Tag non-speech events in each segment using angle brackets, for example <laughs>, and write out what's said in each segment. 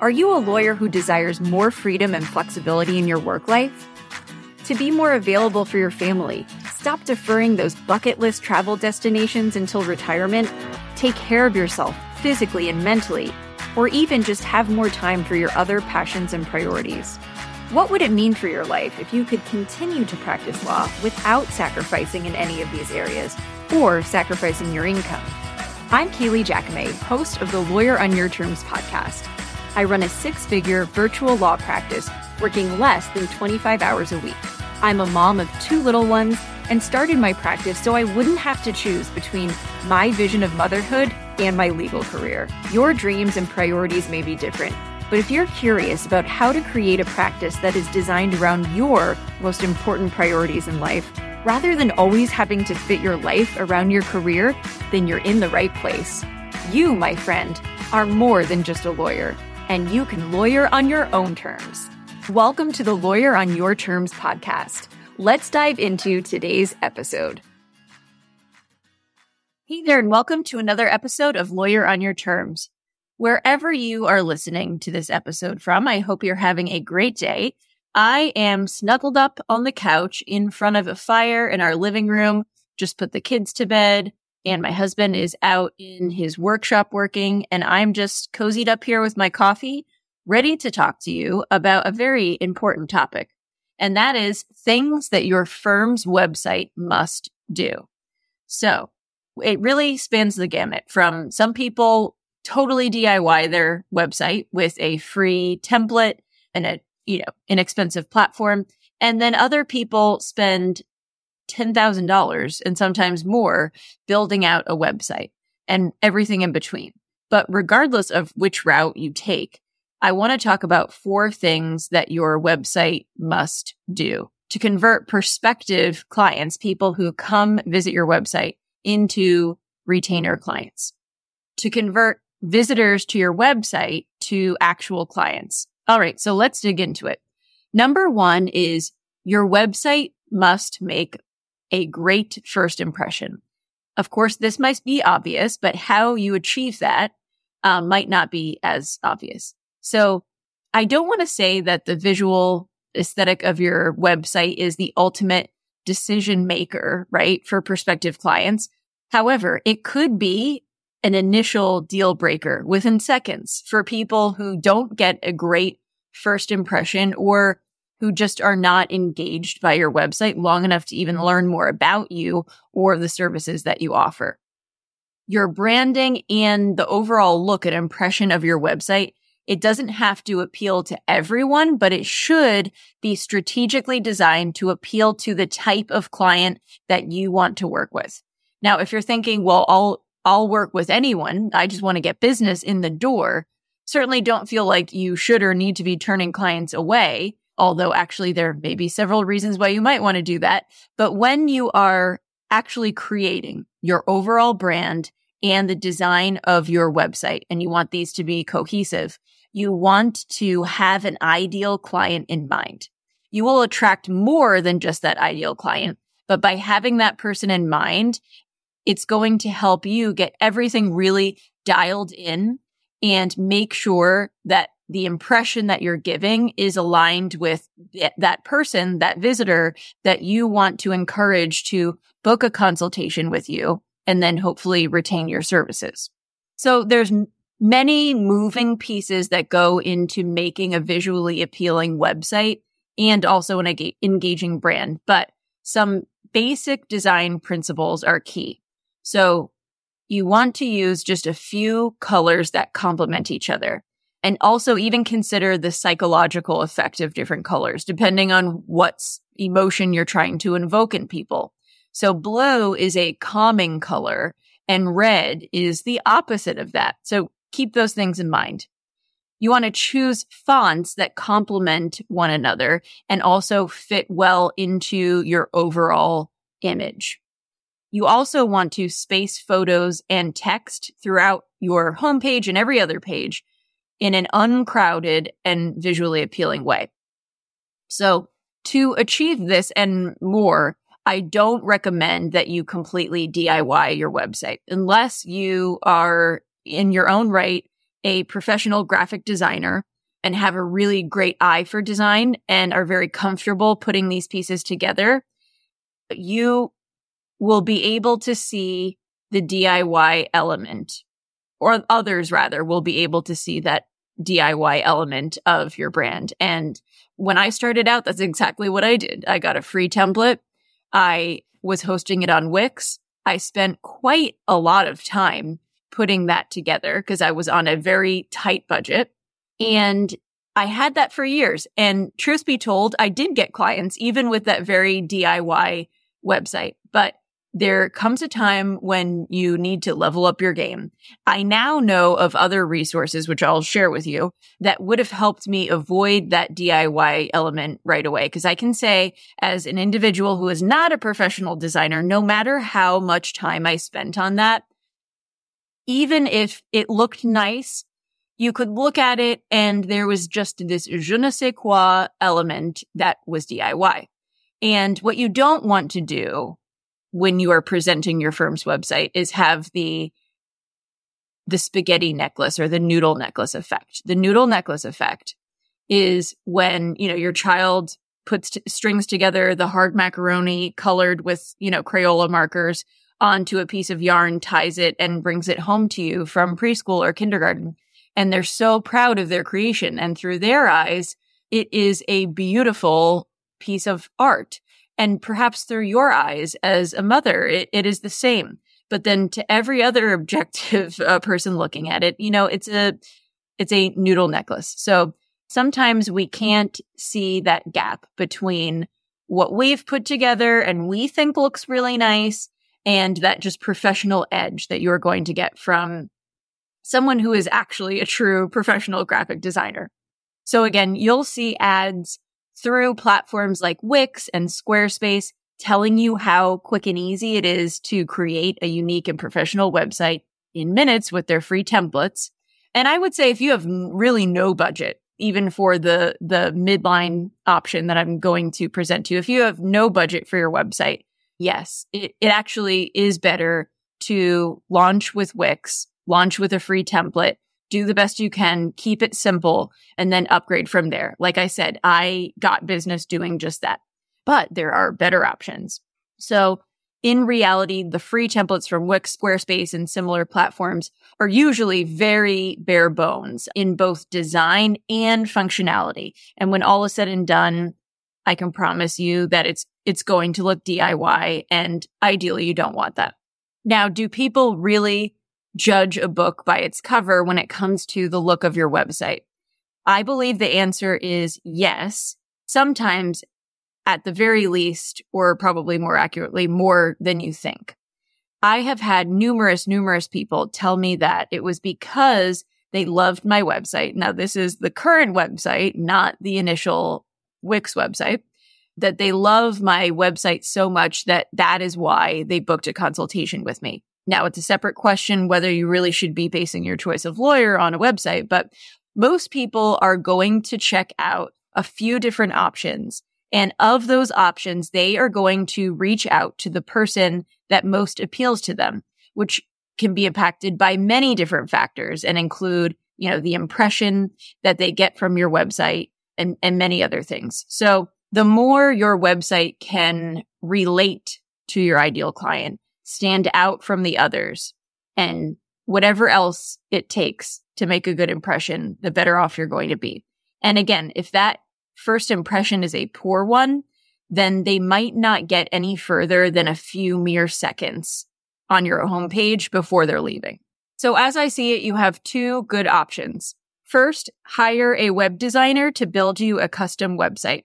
Are you a lawyer who desires more freedom and flexibility in your work life? To be more available for your family, stop deferring those bucket list travel destinations until retirement, take care of yourself physically and mentally, or even just have more time for your other passions and priorities. What would it mean for your life if you could continue to practice law without sacrificing in any of these areas or sacrificing your income? I'm Kailey Jacome, host of the Lawyer on Your Terms podcast. I run a six figure virtual law practice working less than 25 hours a week. I'm a mom of two little ones and started my practice so I wouldn't have to choose between my vision of motherhood and my legal career. Your dreams and priorities may be different, but if you're curious about how to create a practice that is designed around your most important priorities in life, rather than always having to fit your life around your career, then you're in the right place. You, my friend, are more than just a lawyer, and you can lawyer on your own terms. Welcome to the Lawyer on Your Terms podcast. Let's dive into today's episode. Hey there, and welcome to another episode of Lawyer on Your Terms. Wherever you are listening to this episode from, I hope you're having a great day. I am snuggled up on the couch in front of a fire in our living room, just put the kids to bed, and my husband is out in his workshop working, and I'm just cozied up here with my coffee, ready to talk to you about a very important topic. And that is things that your firm's website must do. So it really spans the gamut from some people totally DIY their website with a free template and a, you know, inexpensive platform. And then other people spend $10,000 and sometimes more building out a website and everything in between. But regardless of which route you take, I want to talk about four things that your website must do to convert prospective clients, people who come visit your website into retainer clients, to convert visitors to your website to actual clients. All right. So let's dig into it. Number one is your website must make a great first impression. Of course, this might be obvious, but how you achieve that um, might not be as obvious. So I don't want to say that the visual aesthetic of your website is the ultimate decision maker, right? For prospective clients. However, it could be an initial deal breaker within seconds for people who don't get a great first impression or who just are not engaged by your website long enough to even mm-hmm. learn more about you or the services that you offer. Your branding and the overall look and impression of your website, it doesn't have to appeal to everyone, but it should be strategically designed to appeal to the type of client that you want to work with. Now, if you're thinking, well, I'll I'll work with anyone. I just want to get business in the door. Certainly don't feel like you should or need to be turning clients away. Although actually there may be several reasons why you might want to do that. But when you are actually creating your overall brand and the design of your website and you want these to be cohesive, you want to have an ideal client in mind. You will attract more than just that ideal client. But by having that person in mind it's going to help you get everything really dialed in and make sure that the impression that you're giving is aligned with that person, that visitor that you want to encourage to book a consultation with you and then hopefully retain your services. So there's many moving pieces that go into making a visually appealing website and also an engaging brand, but some basic design principles are key. So you want to use just a few colors that complement each other. And also even consider the psychological effect of different colors, depending on what emotion you're trying to invoke in people. So blue is a calming color and red is the opposite of that. So keep those things in mind. You want to choose fonts that complement one another and also fit well into your overall image. You also want to space photos and text throughout your homepage and every other page in an uncrowded and visually appealing way. So to achieve this and more, I don't recommend that you completely DIY your website unless you are in your own right a professional graphic designer and have a really great eye for design and are very comfortable putting these pieces together, you will be able to see the DIY element or others rather will be able to see that DIY element of your brand. And when I started out, that's exactly what I did. I got a free template. I was hosting it on Wix. I spent quite a lot of time putting that together because I was on a very tight budget. And I had that for years. And truth be told, I did get clients even with that very DIY website. But there comes a time when you need to level up your game. I now know of other resources, which I'll share with you, that would have helped me avoid that DIY element right away. Cause I can say as an individual who is not a professional designer, no matter how much time I spent on that, even if it looked nice, you could look at it and there was just this je ne sais quoi element that was DIY. And what you don't want to do when you are presenting your firm's website is have the the spaghetti necklace or the noodle necklace effect. The noodle necklace effect is when, you know, your child puts t- strings together the hard macaroni colored with, you know, Crayola markers onto a piece of yarn, ties it and brings it home to you from preschool or kindergarten. And they're so proud of their creation. And through their eyes, it is a beautiful piece of art. And perhaps through your eyes as a mother, it, it is the same. But then to every other <laughs> objective uh, person looking at it, you know, it's a, it's a noodle necklace. So sometimes we can't see that gap between what we've put together and we think looks really nice and that just professional edge that you're going to get from someone who is actually a true professional graphic designer. So again, you'll see ads through platforms like Wix and Squarespace telling you how quick and easy it is to create a unique and professional website in minutes with their free templates. And I would say if you have really no budget, even for the, the midline option that I'm going to present to you, if you have no budget for your website, yes, it, it actually is better to launch with Wix, launch with a free template, do the best you can, keep it simple, and then upgrade from there. Like I said, I got business doing just that, but there are better options. So in reality, the free templates from Wix, Squarespace, and similar platforms are usually very bare bones in both design and functionality. And when all is said and done, I can promise you that it's it's going to look DIY and ideally you don't want that. Now, do people really judge a book by its cover when it comes to the look of your website? I believe the answer is yes. Sometimes at the very least, or probably more accurately, more than you think. I have had numerous, numerous people tell me that it was because they loved my website. Now, this is the current website, not the initial Wix website that they love my website so much that that is why they booked a consultation with me. Now it's a separate question whether you really should be basing your choice of lawyer on a website, but most people are going to check out a few different options. And of those options, they are going to reach out to the person that most appeals to them, which can be impacted by many different factors and include, you know, the impression that they get from your website and, and many other things. So the more your website can relate to your ideal client, stand out from the others, and whatever else it takes to make a good impression, the better off you're going to be. And again, if that first impression is a poor one, then they might not get any further than a few mere seconds on your homepage before they're leaving. So as I see it, you have two good options. First, hire a web designer to build you a custom website.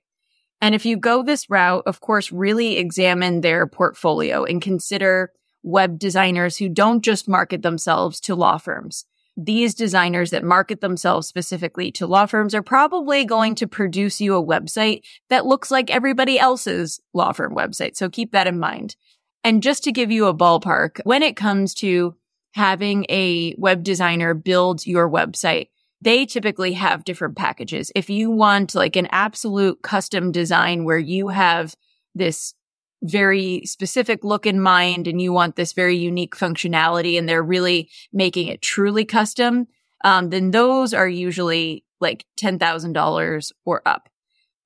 And if you go this route, of course, really examine their portfolio and consider web designers who don't just market themselves to law firms. These designers that market themselves specifically to law firms are probably going to produce you a website that looks like everybody else's law firm website. So keep that in mind. And just to give you a ballpark, when it comes to having a web designer build your website, they typically have different packages. If you want like an absolute custom design where you have this very specific look in mind and you want this very unique functionality and they're really making it truly custom, um, then those are usually like $10,000 or up.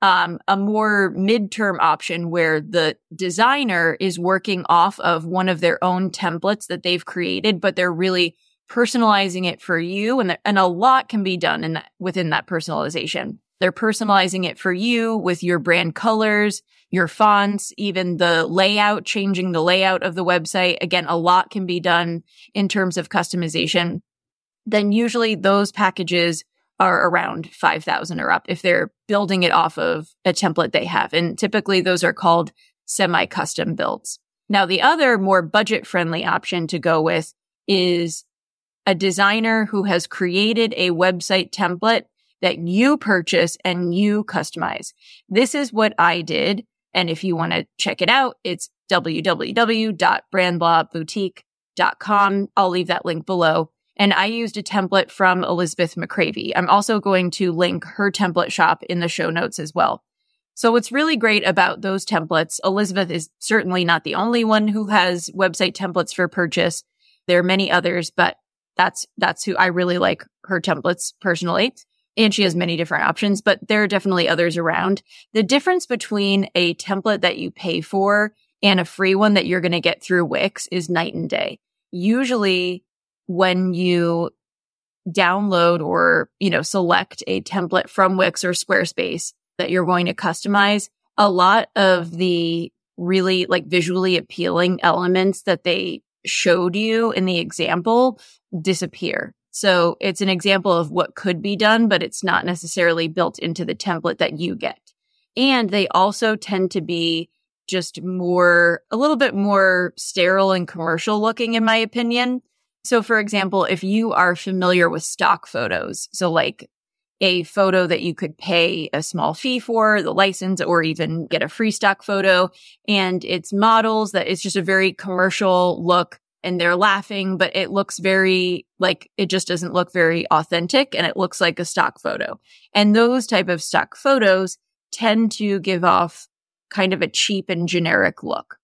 Um, a more midterm option where the designer is working off of one of their own templates that they've created, but they're really personalizing it for you. And, and a lot can be done in that, within that personalization. They're personalizing it for you with your brand colors, your fonts, even the layout, changing the layout of the website. Again, a lot can be done in terms of customization. Then usually those packages are around 5,000 or up if they're building it off of a template they have. And typically those are called semi custom builds. Now, the other more budget friendly option to go with is a designer who has created a website template that you purchase and you customize. This is what I did. And if you want to check it out, it's www.brandblahboutique.com. I'll leave that link below. And I used a template from Elizabeth McCravy. I'm also going to link her template shop in the show notes as well. So what's really great about those templates, Elizabeth is certainly not the only one who has website templates for purchase. There are many others, but that's, that's who I really like her templates personally and she has many different options, but there are definitely others around. The difference between a template that you pay for and a free one that you're going to get through Wix is night and day. Usually when you download or, you know, select a template from Wix or Squarespace that you're going to customize, a lot of the really like visually appealing elements that they showed you in the example disappear. So it's an example of what could be done, but it's not necessarily built into the template that you get. And they also tend to be just more, a little bit more sterile and commercial looking, in my opinion. So, for example, if you are familiar with stock photos, so like a photo that you could pay a small fee for, the license, or even get a free stock photo, and it's models that it's just a very commercial look and they're laughing, but it looks very like it just doesn't look very authentic and it looks like a stock photo. And those type of stock photos tend to give off kind of a cheap and generic look.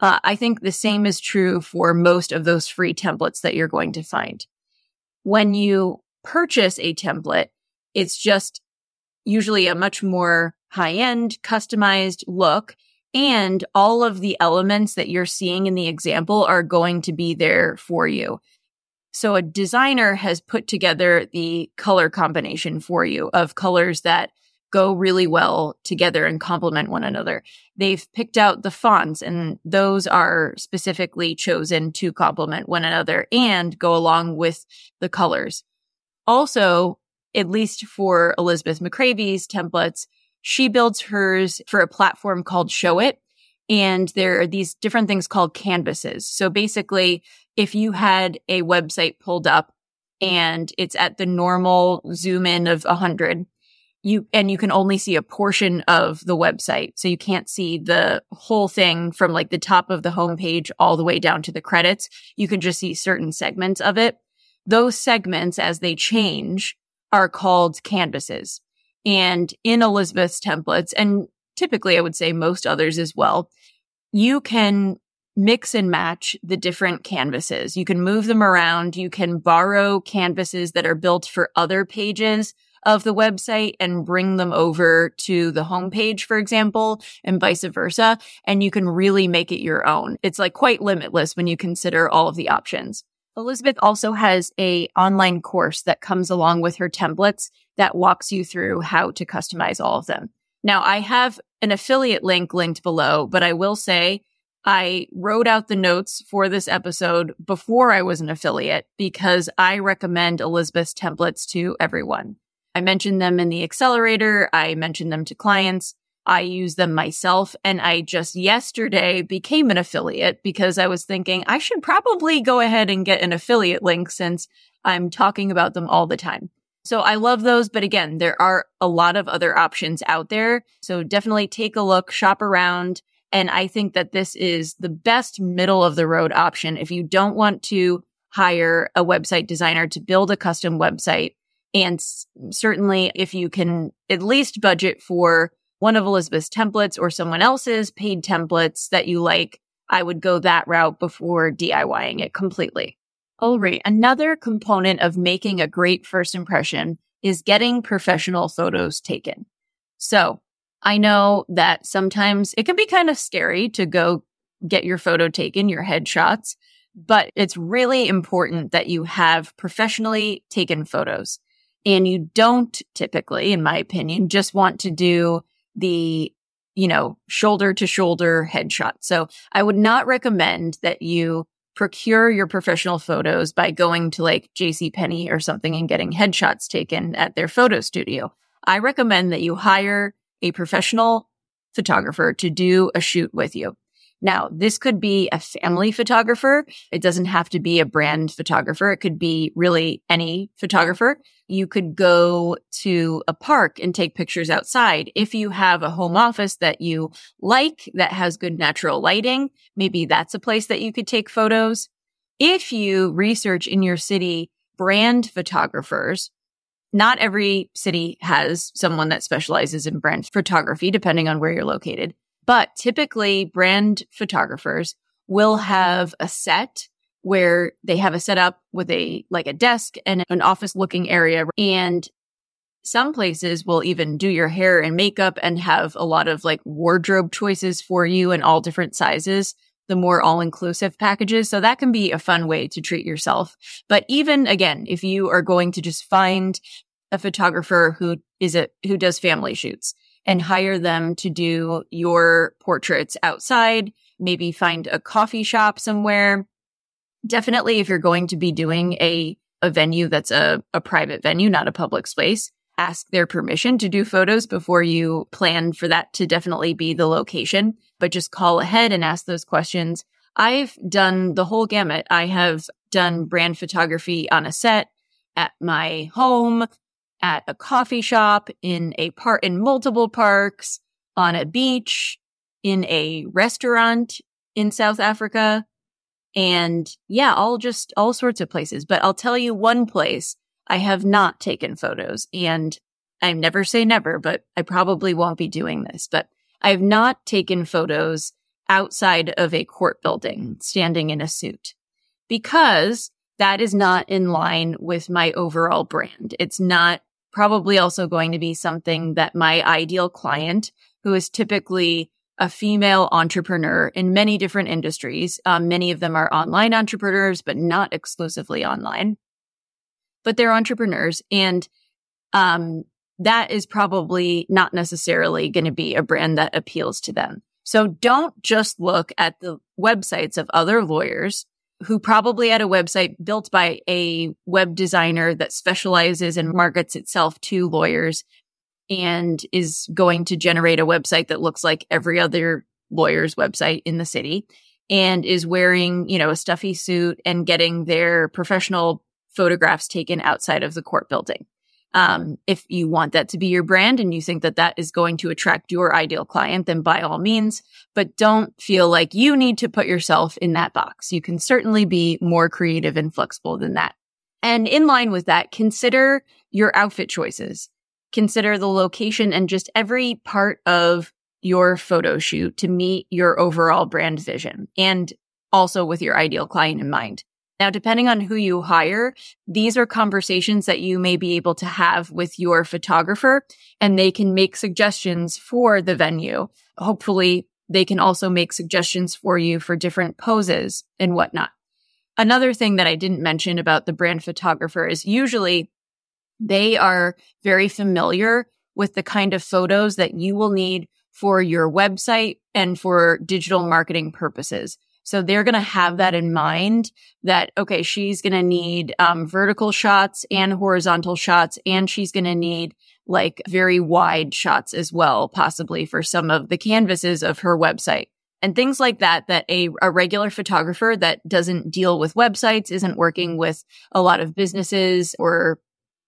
Uh, I think the same is true for most of those free templates that you're going to find. When you purchase a template, it's just usually a much more high end customized look and all of the elements that you're seeing in the example are going to be there for you. So a designer has put together the color combination for you of colors that go really well together and complement one another. They've picked out the fonts and those are specifically chosen to complement one another and go along with the colors. Also, at least for Elizabeth McCravy's templates, she builds hers for a platform called Showit. And there are these different things called canvases. So basically, if you had a website pulled up and it's at the normal zoom in of 100, you and you can only see a portion of the website. So you can't see the whole thing from like the top of the homepage all the way down to the credits. You can just see certain segments of it. Those segments, as they change, are called canvases. And in Elizabeth's templates, and typically I would say most others as well, you can mix and match the different canvases. You can move them around. You can borrow canvases that are built for other pages of the website and bring them over to the homepage, for example, and vice versa. And you can really make it your own. It's like quite limitless when you consider all of the options. Elizabeth also has a online course that comes along with her templates that walks you through how to customize all of them. Now I have an affiliate link linked below, but I will say I wrote out the notes for this episode before I was an affiliate because I recommend Elizabeth's templates to everyone. I mentioned them in the accelerator. I mentioned them to clients. I use them myself. And I just yesterday became an affiliate because I was thinking I should probably go ahead and get an affiliate link since I'm talking about them all the time. So I love those. But again, there are a lot of other options out there. So definitely take a look, shop around. And I think that this is the best middle of the road option. If you don't want to hire a website designer to build a custom website, and certainly if you can at least budget for one of Elizabeth's templates or someone else's paid templates that you like, I would go that route before DIYing it completely. All right. Another component of making a great first impression is getting professional photos taken. So I know that sometimes it can be kind of scary to go get your photo taken, your headshots, but it's really important that you have professionally taken photos. And you don't typically, in my opinion, just want to do the, you know, shoulder to shoulder headshot. So I would not recommend that you procure your professional photos by going to like JC Penney or something and getting headshots taken at their photo studio. I recommend that you hire a professional photographer to do a shoot with you. Now, this could be a family photographer. It doesn't have to be a brand photographer. It could be really any photographer. You could go to a park and take pictures outside. If you have a home office that you like, that has good natural lighting, maybe that's a place that you could take photos. If you research in your city brand photographers, not every city has someone that specializes in brand photography, depending on where you're located. But typically brand photographers will have a set where they have a setup with a, like a desk and an office looking area. And some places will even do your hair and makeup and have a lot of like wardrobe choices for you in all different sizes, the more all inclusive packages. So that can be a fun way to treat yourself. But even again, if you are going to just find a photographer who is a, who does family shoots, and hire them to do your portraits outside, maybe find a coffee shop somewhere. Definitely if you're going to be doing a, a venue that's a, a private venue, not a public space, ask their permission to do photos before you plan for that to definitely be the location, but just call ahead and ask those questions. I've done the whole gamut. I have done brand photography on a set at my home, at a coffee shop, in a part in multiple parks, on a beach, in a restaurant in South Africa. And yeah, all just all sorts of places. But I'll tell you one place I have not taken photos and I never say never, but I probably won't be doing this, but I have not taken photos outside of a court building standing in a suit because that is not in line with my overall brand. It's not probably also going to be something that my ideal client, who is typically a female entrepreneur in many different industries, um, many of them are online entrepreneurs, but not exclusively online, but they're entrepreneurs. And um, that is probably not necessarily going to be a brand that appeals to them. So don't just look at the websites of other lawyers who probably had a website built by a web designer that specializes and markets itself to lawyers and is going to generate a website that looks like every other lawyer's website in the city and is wearing, you know, a stuffy suit and getting their professional photographs taken outside of the court building. Um, if you want that to be your brand and you think that that is going to attract your ideal client, then by all means, but don't feel like you need to put yourself in that box. You can certainly be more creative and flexible than that. And in line with that, consider your outfit choices. Consider the location and just every part of your photo shoot to meet your overall brand vision and also with your ideal client in mind. Now, depending on who you hire, these are conversations that you may be able to have with your photographer and they can make suggestions for the venue. Hopefully they can also make suggestions for you for different poses and whatnot. Another thing that I didn't mention about the brand photographer is usually they are very familiar with the kind of photos that you will need for your website and for digital marketing purposes. So they're going to have that in mind that, okay, she's going to need um, vertical shots and horizontal shots, and she's going to need like very wide shots as well, possibly for some of the canvases of her website and things like that, that a, a regular photographer that doesn't deal with websites, isn't working with a lot of businesses or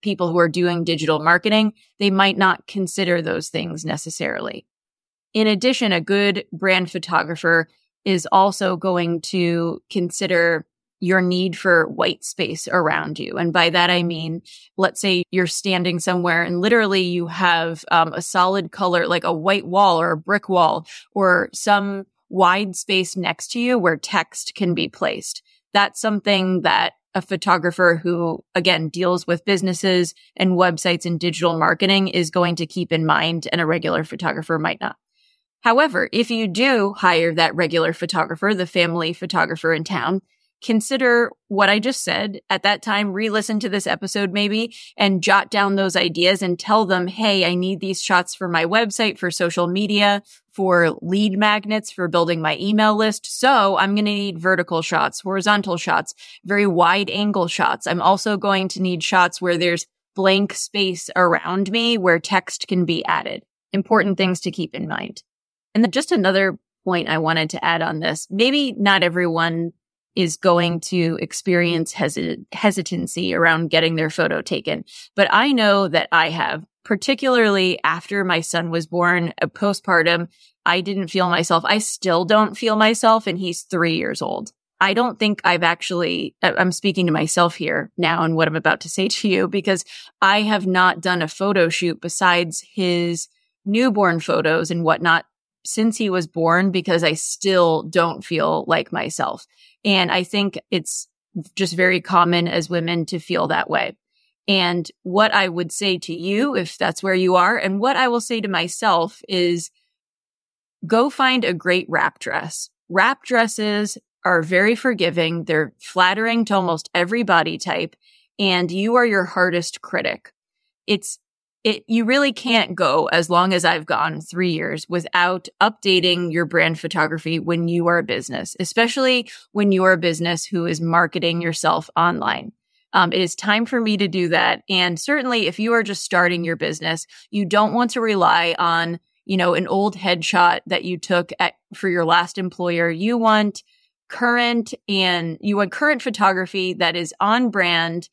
people who are doing digital marketing, they might not consider those things necessarily. In addition, a good brand photographer is also going to consider your need for white space around you. And by that, I mean, let's say you're standing somewhere and literally you have um, a solid color, like a white wall or a brick wall or some wide space next to you where text can be placed. That's something that a photographer who again deals with businesses and websites and digital marketing is going to keep in mind and a regular photographer might not. However, if you do hire that regular photographer, the family photographer in town, consider what I just said at that time, re-listen to this episode maybe and jot down those ideas and tell them, Hey, I need these shots for my website, for social media, for lead magnets, for building my email list. So I'm going to need vertical shots, horizontal shots, very wide angle shots. I'm also going to need shots where there's blank space around me where text can be added. Important things to keep in mind. And then just another point I wanted to add on this. Maybe not everyone is going to experience hesit- hesitancy around getting their photo taken. But I know that I have, particularly after my son was born, a postpartum. I didn't feel myself. I still don't feel myself and he's three years old. I don't think I've actually, I'm speaking to myself here now and what I'm about to say <laughs> to you because I have not done a photo shoot besides his newborn photos and whatnot since he was born because I still don't feel like myself. And I think it's just very common as women to feel that way. And what I would say to you, if that's where you are, and what I will say to myself is go find a great wrap dress. Wrap dresses are very forgiving. They're flattering to almost every body type and you are your hardest critic. It's it, you really can't go as long as I've gone three years without updating your brand photography when you are a business, especially when you are a business who is marketing yourself online. Um, it is time for me to do that. And certainly if you are just starting your business, you don't want to rely on, you know, an old headshot that you took at, for your last employer. You want current and you want current photography that is on brand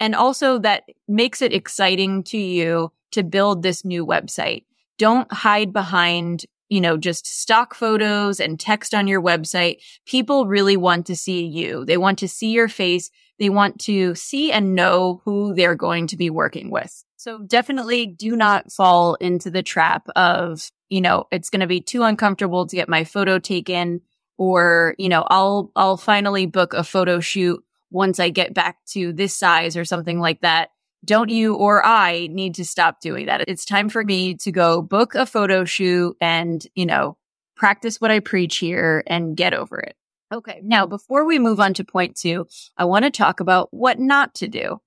and also that makes it exciting to you to build this new website. Don't hide behind, you know, just stock photos and text on your website. People really want to see you. They want to see your face. They want to see and know who they're going to be working with. So definitely do not fall into the trap of, you know, it's going to be too uncomfortable to get my photo taken or, you know, I'll, I'll finally book a photo shoot once I get back to this size or something like that. Don't you or I need to stop doing that? It's time for me to go book a photo shoot and, you know, practice what I preach here and get over it. Okay. Now, before we move on to point two, I want to talk about what not to do.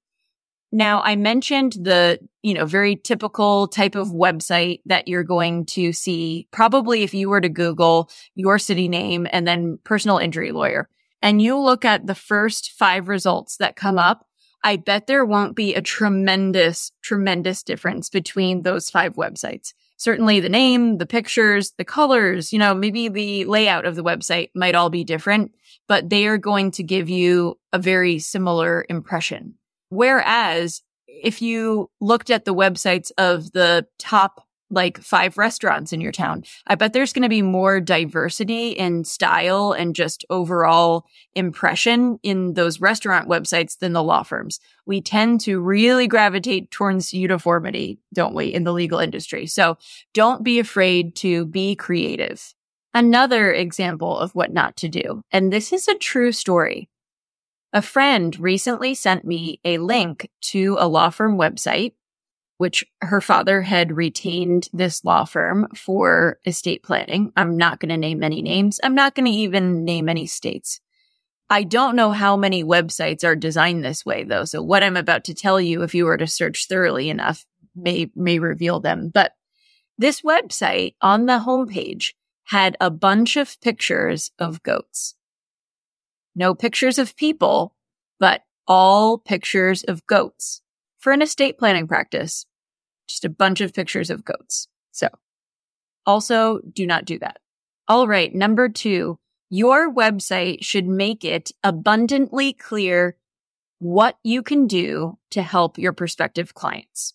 Now, I mentioned the, you know, very typical type of website that you're going to see probably if you were to Google your city name and then personal injury lawyer and you look at the first five results that come up, I bet there won't be a tremendous, tremendous difference between those five websites. Certainly the name, the pictures, the colors, you know, maybe the layout of the website might all be different, but they are going to give you a very similar impression. Whereas if you looked at the websites of the top like five restaurants in your town. I bet there's going to be more diversity in style and just overall impression in those restaurant websites than the law firms. We tend to really gravitate towards uniformity, don't we, in the legal industry? So don't be afraid to be creative. Another example of what not to do. And this is a true story. A friend recently sent me a link to a law firm website which her father had retained this law firm for estate planning. I'm not going to name any names. I'm not going to even name any states. I don't know how many websites are designed this way though. So what I'm about to tell you, if you were to search thoroughly enough, may, may reveal them. But this website on the homepage had a bunch of pictures of goats. No pictures of people, but all pictures of goats for an estate planning practice. Just a bunch of pictures of goats. So also do not do that. All right. Number two, your website should make it abundantly clear what you can do to help your prospective clients.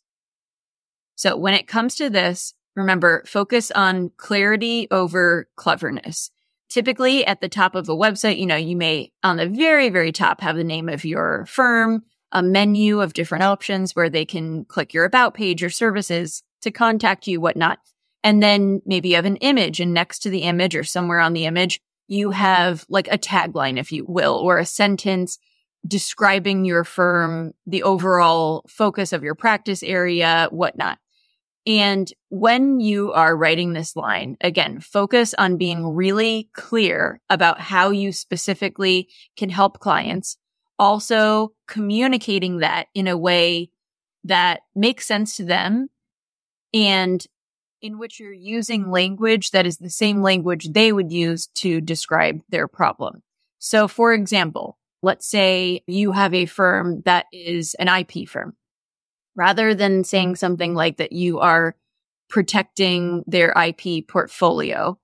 So when it comes to this, remember, focus on clarity over cleverness. Typically at the top of a website, you know, you may on the very, very top have the name of your firm, a menu of different options where they can click your about page or services to contact you, whatnot. And then maybe you have an image and next to the image or somewhere on the image, you have like a tagline, if you will, or a sentence describing your firm, the overall focus of your practice area, whatnot. And when you are writing this line, again, focus on being really clear about how you specifically can help clients. Also communicating that in a way that makes sense to them and in which you're using language that is the same language they would use to describe their problem. So for example, let's say you have a firm that is an IP firm. Rather than saying something like that you are protecting their IP portfolio,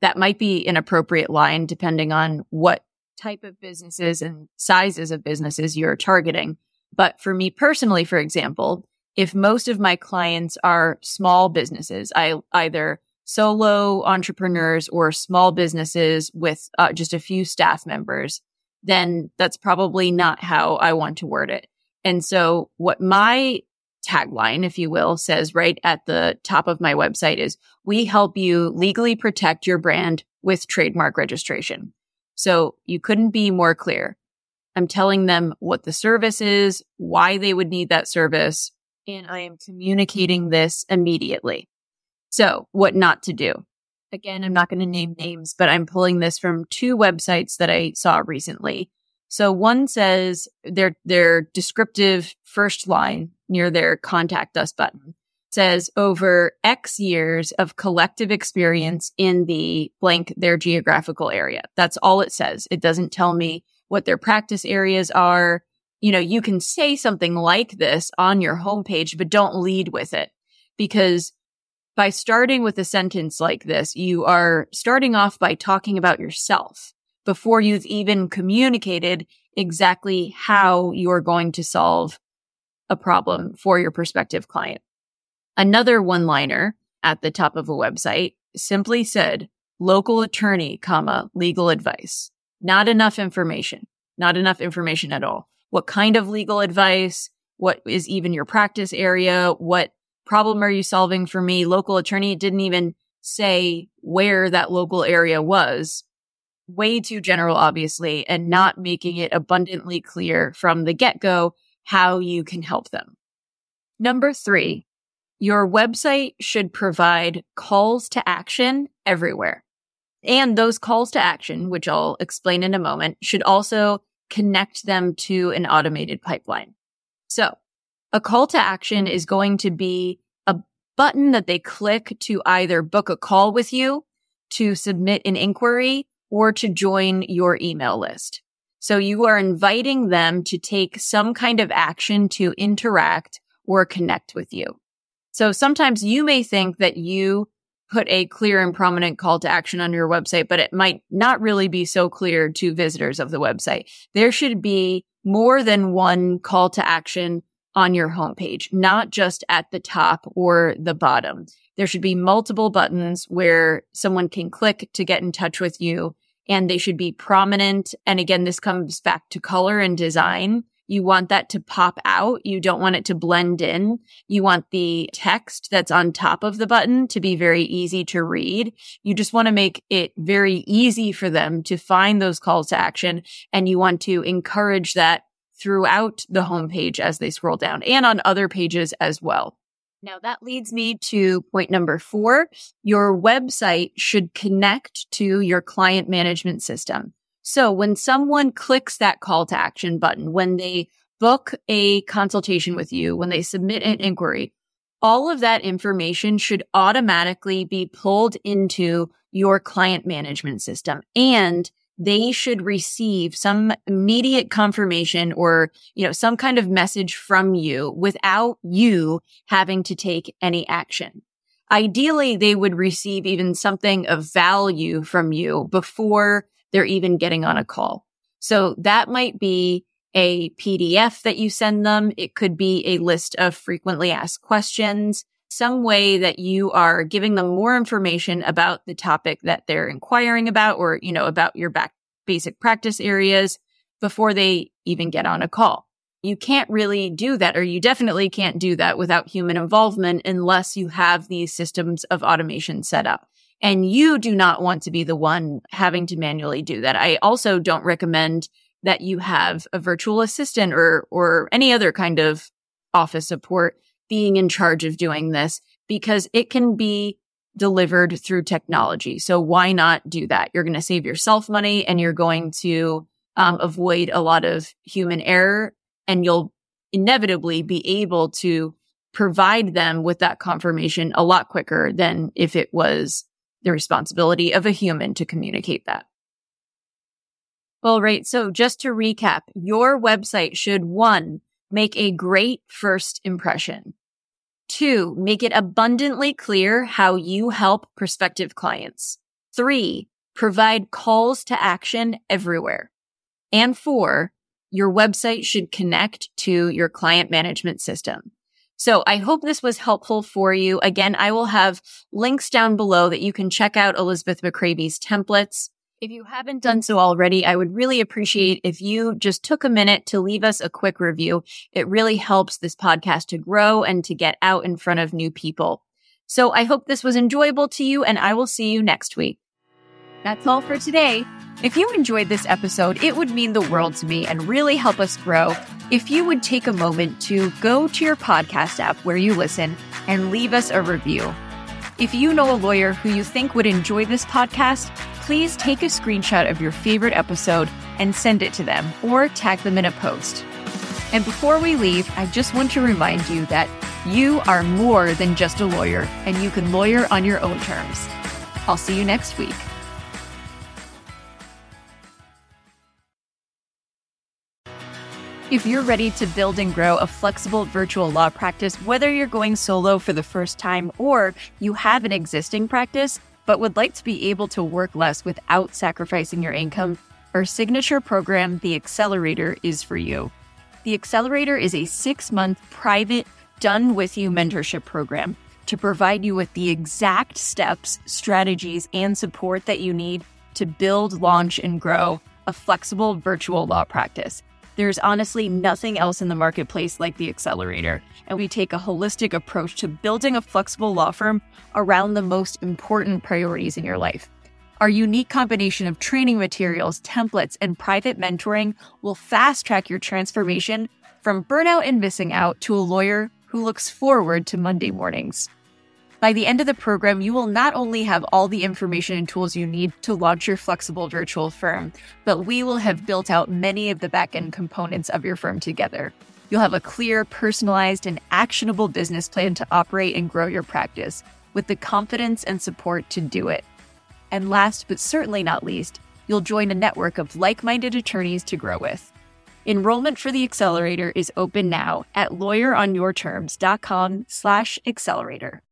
that might be an appropriate line depending on what type of businesses and sizes of businesses you're targeting. But for me personally, for example, if most of my clients are small businesses, I either solo entrepreneurs or small businesses with uh, just a few staff members, then that's probably not how I want to word it. And so what my tagline, if you will, says right at the top of my website is we help you legally protect your brand with trademark registration. So you couldn't be more clear. I'm telling them what the service is, why they would need that service, and I am communicating this immediately. So what not to do. Again, I'm not going to name names, but I'm pulling this from two websites that I saw recently. So one says their, their descriptive first line near their contact us button says over X years of collective experience in the blank their geographical area. That's all it says. It doesn't tell me what their practice areas are you know, you can say something like this on your homepage, but don't lead with it because by starting with a sentence like this, you are starting off by talking about yourself before you've even communicated exactly how you're going to solve a problem for your prospective client. Another one liner at the top of a website simply said local attorney, comma, legal advice. Not enough information, not enough information at all what kind of legal advice, what is even your practice area, what problem are you solving for me? Local attorney didn't even say where that local area was. Way too general, obviously, and not making it abundantly clear from the get go how you can help them. Number three, your website should provide calls to action everywhere. And those calls to action, which I'll explain in a moment, should also connect them to an automated pipeline. So a call to action is going to be a button that they click to either book a call with you, to submit an inquiry, or to join your email list. So you are inviting them to take some kind of action to interact or connect with you. So sometimes you may think that you put a clear and prominent call to action on your website, but it might not really be so clear to visitors of the website. There should be more than one call to action on your homepage, not just at the top or the bottom. There should be multiple buttons where someone can click to get in touch with you and they should be prominent. And again, this comes back to color and design. You want that to pop out. You don't want it to blend in. You want the text that's on top of the button to be very easy to read. You just want to make it very easy for them to find those calls to action. And you want to encourage that throughout the homepage as they scroll down and on other pages as well. Now that leads me to point number four. Your website should connect to your client management system. So when someone clicks that call to action button, when they book a consultation with you, when they submit an inquiry, all of that information should automatically be pulled into your client management system and they should receive some immediate confirmation or, you know, some kind of message from you without you having to take any action. Ideally, they would receive even something of value from you before they're even getting on a call. So that might be a PDF that you send them. It could be a list of frequently asked questions, some way that you are giving them more information about the topic that they're inquiring about or, you know, about your back basic practice areas before they even get on a call. You can't really do that, or you definitely can't do that without human involvement unless you have these systems of automation set up. And you do not want to be the one having to manually do that. I also don't recommend that you have a virtual assistant or, or any other kind of office support being in charge of doing this because it can be delivered through technology. So why not do that? You're going to save yourself money and you're going to um, avoid a lot of human error and you'll inevitably be able to provide them with that confirmation a lot quicker than if it was the responsibility of a human to communicate that. Well, right. So just to recap, your website should one, make a great first impression. Two, make it abundantly clear how you help prospective clients. Three, provide calls to action everywhere. And four, your website should connect to your client management system. So I hope this was helpful for you. Again, I will have links down below that you can check out Elizabeth McCravy's templates. If you haven't done so already, I would really appreciate if you just took a minute to leave us a quick review. It really helps this podcast to grow and to get out in front of new people. So I hope this was enjoyable to you and I will see you next week. That's all for today. If you enjoyed this episode, it would mean the world to me and really help us grow if you would take a moment to go to your podcast app where you listen and leave us a review. If you know a lawyer who you think would enjoy this podcast, please take a screenshot of your favorite episode and send it to them or tag them in a post. And before we leave, I just want to remind you that you are more than just a lawyer and you can lawyer on your own terms. I'll see you next week. If you're ready to build and grow a flexible virtual law practice, whether you're going solo for the first time or you have an existing practice, but would like to be able to work less without sacrificing your income, our signature program, The Accelerator, is for you. The Accelerator is a six month private, done with you mentorship program to provide you with the exact steps, strategies, and support that you need to build, launch, and grow a flexible virtual law practice. There's honestly nothing else in the marketplace like the accelerator, and we take a holistic approach to building a flexible law firm around the most important priorities in your life. Our unique combination of training materials, templates, and private mentoring will fast track your transformation from burnout and missing out to a lawyer who looks forward to Monday mornings. By the end of the program, you will not only have all the information and tools you need to launch your flexible virtual firm, but we will have built out many of the backend components of your firm together. You'll have a clear, personalized, and actionable business plan to operate and grow your practice with the confidence and support to do it. And last but certainly not least, you'll join a network of like-minded attorneys to grow with. Enrollment for the accelerator is open now at lawyeronyourterms.com slash accelerator.